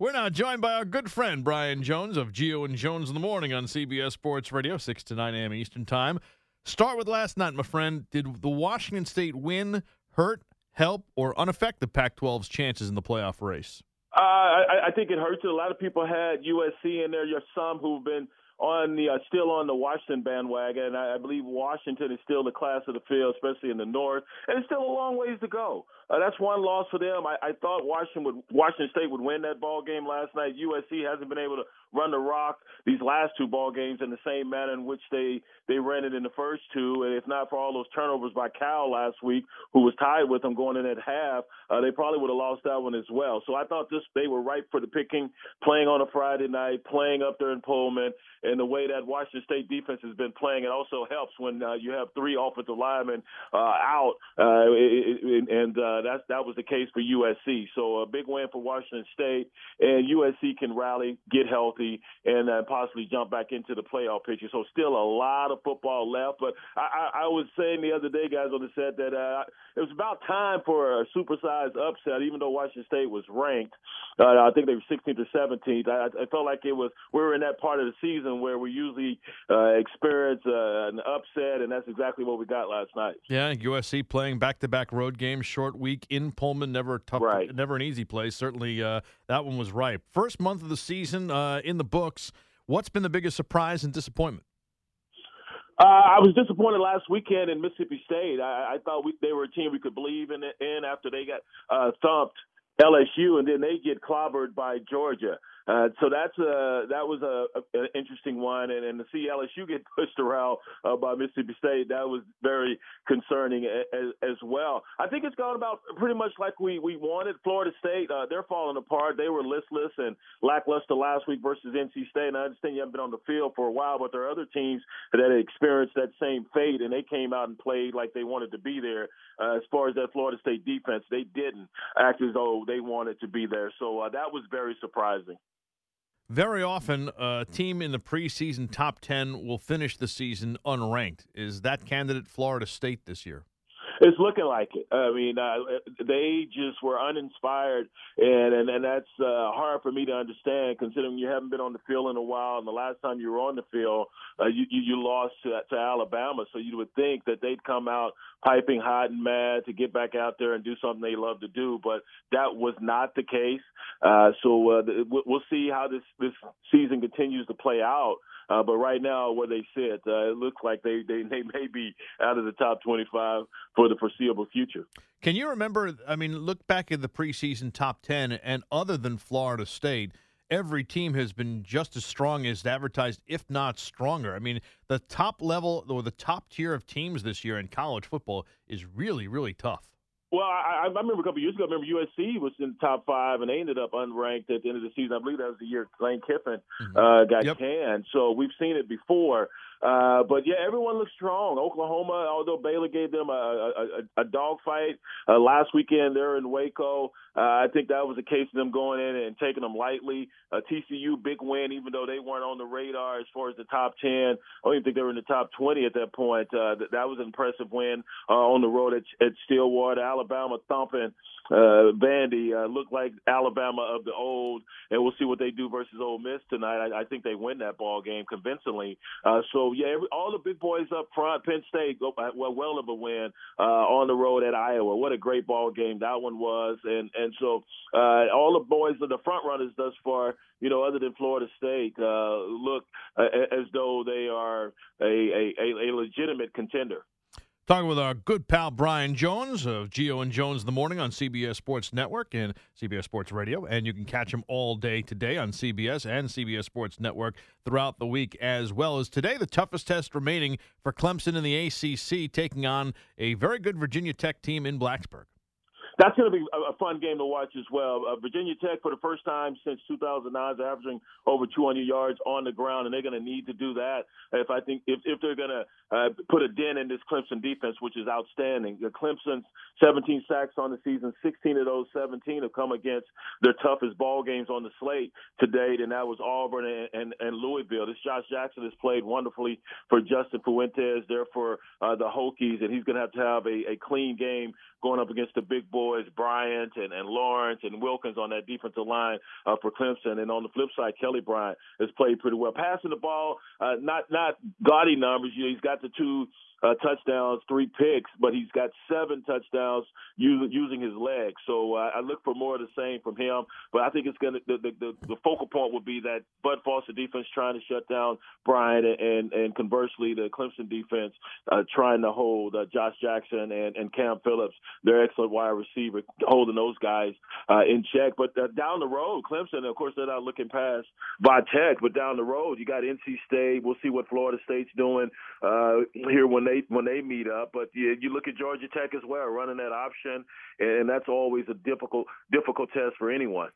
We're now joined by our good friend Brian Jones of Gio and Jones in the Morning on CBS Sports Radio, 6 to 9 a.m. Eastern Time. Start with last night, my friend. Did the Washington State win hurt, help, or unaffect the Pac 12's chances in the playoff race? Uh, I, I think it hurts. A lot of people had USC in there. There's some who've been on the uh, still on the Washington bandwagon. I, I believe Washington is still the class of the field, especially in the north, and it's still a long ways to go. Uh, that's one loss for them. I, I thought Washington would Washington State would win that ball game last night. USC hasn't been able to run the rock these last two ball games in the same manner in which they they ran it in the first two. And if not for all those turnovers by Cal last week, who was tied with them going in at half, uh, they probably would have lost that one as well. So I thought this they were ripe for the picking, playing on a Friday night, playing up there in Pullman, and the way that Washington State defense has been playing, it also helps when uh, you have three offensive linemen uh, out, uh, and uh, that's that was the case for USC. So a big win for Washington State, and USC can rally, get healthy, and uh, possibly jump back into the playoff picture. So still a lot of football left. But I, I, I was saying the other day, guys, on the set that uh, it was about time for a supersized upset, even though Washington State was ranked. Uh, I think they were 16th or 17th. I, I felt like it was we were in that part of the season where we usually uh, experience uh, an upset, and that's exactly what we got last night. Yeah, USC playing back-to-back road games, short week in Pullman, never tough, right. never an easy place. Certainly, uh, that one was ripe. First month of the season uh, in the books. What's been the biggest surprise and disappointment? Uh, I was disappointed last weekend in Mississippi State. I, I thought we, they were a team we could believe in, in after they got uh, thumped LSU, and then they get clobbered by Georgia. Uh, so that's a that was a, a an interesting one, and, and to see LSU get pushed around uh, by Mississippi State, that was very concerning as, as well. I think it's gone about pretty much like we we wanted. Florida State, uh, they're falling apart. They were listless and lackluster last week versus NC State. And I understand you haven't been on the field for a while, but there are other teams that experienced that same fate, and they came out and played like they wanted to be there. Uh, as far as that Florida State defense, they didn't act as though they wanted to be there. So uh, that was very surprising. Very often, a team in the preseason top 10 will finish the season unranked. Is that candidate Florida State this year? It's looking like it. I mean, uh, they just were uninspired, and and, and that's uh, hard for me to understand, considering you haven't been on the field in a while, and the last time you were on the field, uh, you, you you lost to, to Alabama. So you would think that they'd come out piping hot and mad to get back out there and do something they love to do, but that was not the case. Uh, so uh, we'll see how this this season continues to play out. Uh, but right now, where they sit, uh, it looks like they, they they may be out of the top 25 for the foreseeable future. Can you remember? I mean, look back at the preseason top 10, and other than Florida State, every team has been just as strong as advertised, if not stronger. I mean, the top level or the top tier of teams this year in college football is really, really tough. Well, I, I remember a couple years ago. I remember USC was in the top five, and they ended up unranked at the end of the season. I believe that was the year Lane Kiffin mm-hmm. uh, got yep. canned. So we've seen it before. Uh, but yeah, everyone looks strong. Oklahoma, although Baylor gave them a, a, a dogfight uh, last weekend, they're in Waco. Uh, I think that was a case of them going in and taking them lightly. Uh, TCU, big win, even though they weren't on the radar as far as the top 10. I don't even think they were in the top 20 at that point. Uh, that, that was an impressive win uh, on the road at, at Stillwater. Alabama thumping uh, Vandy. Uh, looked like Alabama of the old, and we'll see what they do versus Ole Miss tonight. I, I think they win that ball game convincingly. Uh, so yeah, every, all the big boys up front. Penn State, go, well, well of a win uh, on the road at Iowa. What a great ball game that one was, and and so uh, all the boys are the front runners thus far. You know, other than Florida State, uh, look uh, as though they are a, a, a legitimate contender. Talking with our good pal Brian Jones of Gio and Jones in the morning on CBS Sports Network and CBS Sports Radio. And you can catch him all day today on CBS and CBS Sports Network throughout the week as well as today. The toughest test remaining for Clemson in the ACC, taking on a very good Virginia Tech team in Blacksburg that's going to be a, fun game to watch as well. Uh, Virginia Tech, for the first time since 2009, is averaging over 200 yards on the ground, and they're going to need to do that if I think if, if they're going to uh, put a dent in this Clemson defense, which is outstanding. The Clemson's 17 sacks on the season, 16 of those 17 have come against their toughest ball games on the slate to date, and that was Auburn and, and, and Louisville. This Josh Jackson has played wonderfully for Justin Fuentes, there for uh, the Hokies, and he's going to have to have a, a clean game going up against the big boys boys Bryant and, and Lawrence and Wilkins on that defensive line uh, for Clemson. And on the flip side, Kelly Bryant has played pretty well, passing the ball, uh, not not gaudy numbers. You know, he's got the two uh, touchdowns, three picks, but he's got seven touchdowns using, using his legs. So uh, I look for more of the same from him. But I think it's going to the, the, the, focal point would be that Bud Foster defense trying to shut down Bryant, and and conversely the Clemson defense uh, trying to hold uh, Josh Jackson and, and Cam Phillips, their excellent wide receiver, holding those guys uh, in check. But uh, down the road, Clemson, of course, they're not looking past Tech, but down the road, you got NC State. We'll see what Florida State's doing here when they when they meet up. But you, you look at Georgia Tech as well, running that option, and that's always a difficult difficult test for anyone.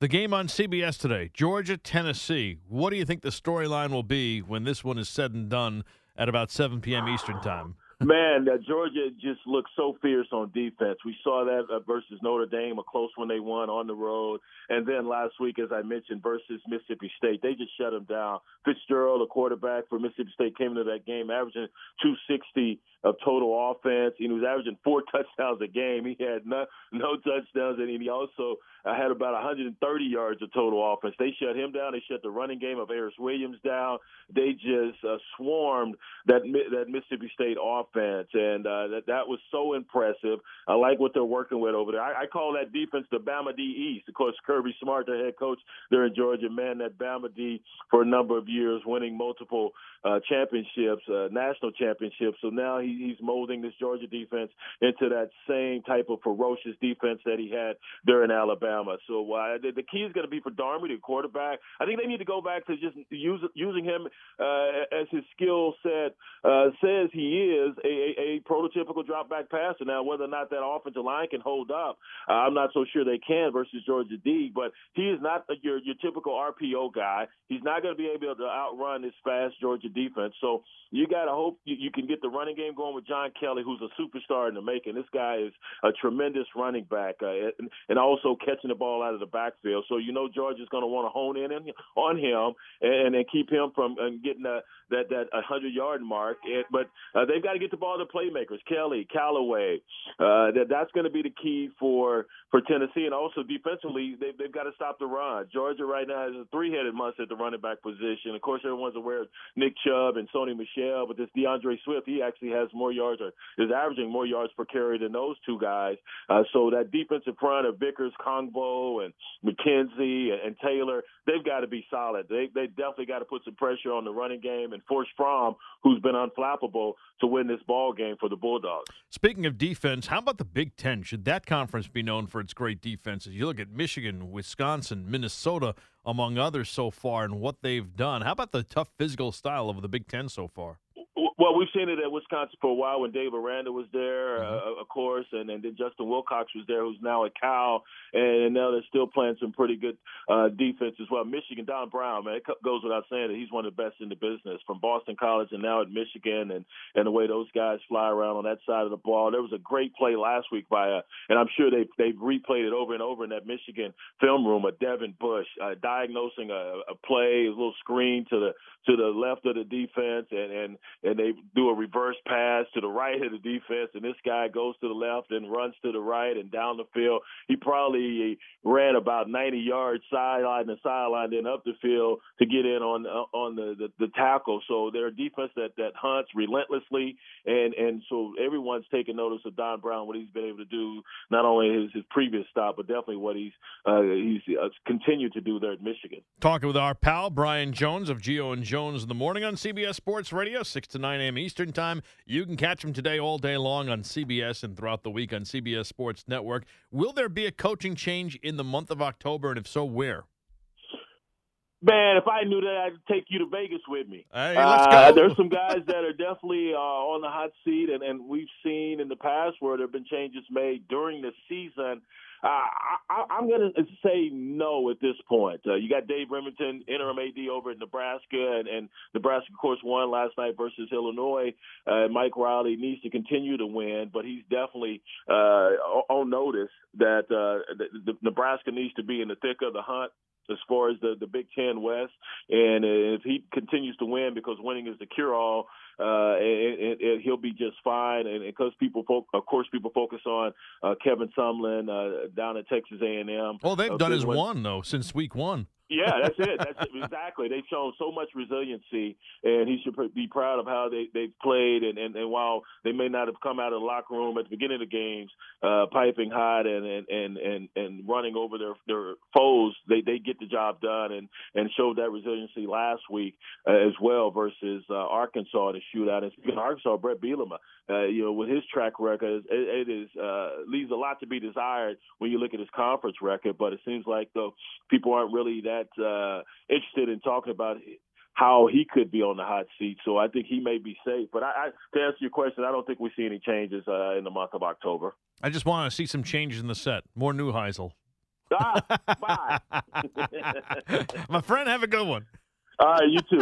The game on CBS today, Georgia Tennessee. What do you think the storyline will be when this one is said and done at about 7 p.m. Eastern time? Man, Georgia just looks so fierce on defense. We saw that uh, versus Notre Dame, a close one they won on the road, and then last week, as I mentioned, versus Mississippi State, they just shut them down. Fitzgerald, a quarterback for Mississippi State, came into that game averaging 260 of total offense. He was averaging four touchdowns a game. He had no, no touchdowns, and he also uh, had about 130 yards of total offense. They shut him down. They shut the running game of Aeris Williams down. They just uh, swarmed that that Mississippi State offense, and uh, that that was so impressive. I like what they're working with over there. I, I call that defense the Bama D East. Of course, Kirby Smart, the head coach there in Georgia, man that Bama D for a number of years, winning multiple uh, championships, uh, national championships. So now he, he's molding this Georgia defense into that same type of ferocious defense that he had there in Alabama. So uh, the, the key is going to be for Darby, the quarterback. I think they need to go back to just use, using him uh, as his skill set uh, says he is a, a, a prototypical drop back passer. Now, whether or not that offensive line can hold up, uh, I'm not so sure they can versus Georgia D. But he is not your your typical RPO guy. He's not going to be able to outrun this fast Georgia defense. So you got to hope you, you can get the running game going with John Kelly, who's a superstar in the making. This guy is a tremendous running back uh, and, and also catching the ball out of the backfield. So you know Georgia's going to want to hone in on him and, and keep him from uh, getting that that that 100 yard mark. But uh, they've got to get the ball to playmakers, Kelly, Callaway. Uh, that that's going to be the key for for Tennessee, and also defensively, they've they've got to stop the run. Georgia right now has a three headed monster at the running back position. Of course, everyone's aware of Nick Chubb and Sony Michel, but this DeAndre Swift, he actually has more yards or is averaging more yards per carry than those two guys. Uh, so that defensive front of Vickers, Kongbo, and McKenzie and, and Taylor, they've got to be solid. They they definitely got to put some pressure on the running game and force Fromm, who's been unflappable, to win this ball game for the Bulldogs. Speaking of defense, how about the Big Ten? Should that conference be known for its great defenses? You look at Michigan, Wisconsin, Minnesota, among others so far, and what they've done. How about the tough physical style of the Big Ten so far? Well, we've seen it at Wisconsin for a while when Dave Aranda was there, mm-hmm. uh, of course, and, and then Justin Wilcox was there, who's now at Cal, and now they're still playing some pretty good uh, defense as well. Michigan, Don Brown, man, it goes without saying that he's one of the best in the business from Boston College and now at Michigan, and and the way those guys fly around on that side of the ball. There was a great play last week by, a, and I'm sure they've they've replayed it over and over in that Michigan film room. A Devin Bush uh, diagnosing a, a play, a little screen to the to the left of the defense, and and and they do a reverse pass to the right of the defense, and this guy goes to the left and runs to the right and down the field. He probably ran about 90 yards sideline to sideline, then up the field to get in on on the, the, the tackle. So they're a defense that that hunts relentlessly, and and so everyone's taking notice of Don Brown what he's been able to do, not only his, his previous stop, but definitely what he's uh, he's uh, continued to do there at Michigan. Talking with our pal Brian Jones of Gio and Jones in the morning on CBS Sports Radio, six to nine a.m. Eastern Time. You can catch him today all day long on CBS and throughout the week on CBS Sports Network. Will there be a coaching change in the month of October, and if so, where? Man, if I knew that, I'd take you to Vegas with me. Hey, let's go. Uh, there's some guys that are definitely uh, on the hot seat, and, and we've seen in the past where there have been changes made during the season uh, I, I'm going to say no at this point. Uh, you got Dave Rimington, interim AD over at Nebraska, and, and Nebraska, of course, won last night versus Illinois. Uh, Mike Riley needs to continue to win, but he's definitely uh, on notice that uh, the, the Nebraska needs to be in the thick of the hunt as far as the the Big Ten West. And if he continues to win, because winning is the cure all, uh, and, and, he'll be just fine. And because people, fo- of course, people focus on uh, Kevin Sumlin uh, down at Texas A&M. Well, they've done his one though since week one. Yeah, that's it. That's it. exactly. They've shown so much resiliency, and he should be proud of how they they've played. And, and and while they may not have come out of the locker room at the beginning of the games, uh, piping hot and and and and, and running over their their foes, they they get the job done and and showed that resiliency last week uh, as well versus uh, Arkansas in the shootout. And speaking of Arkansas, Bret Bielema, uh, you know, with his track record, it, it is uh, leaves a lot to be desired when you look at his conference record. But it seems like though people aren't really that that uh, interested in talking about how he could be on the hot seat. So I think he may be safe. But I, I, to answer your question, I don't think we see any changes uh, in the month of October. I just want to see some changes in the set. More Neuheisel. Ah, bye. My friend, have a good one. All right, you too.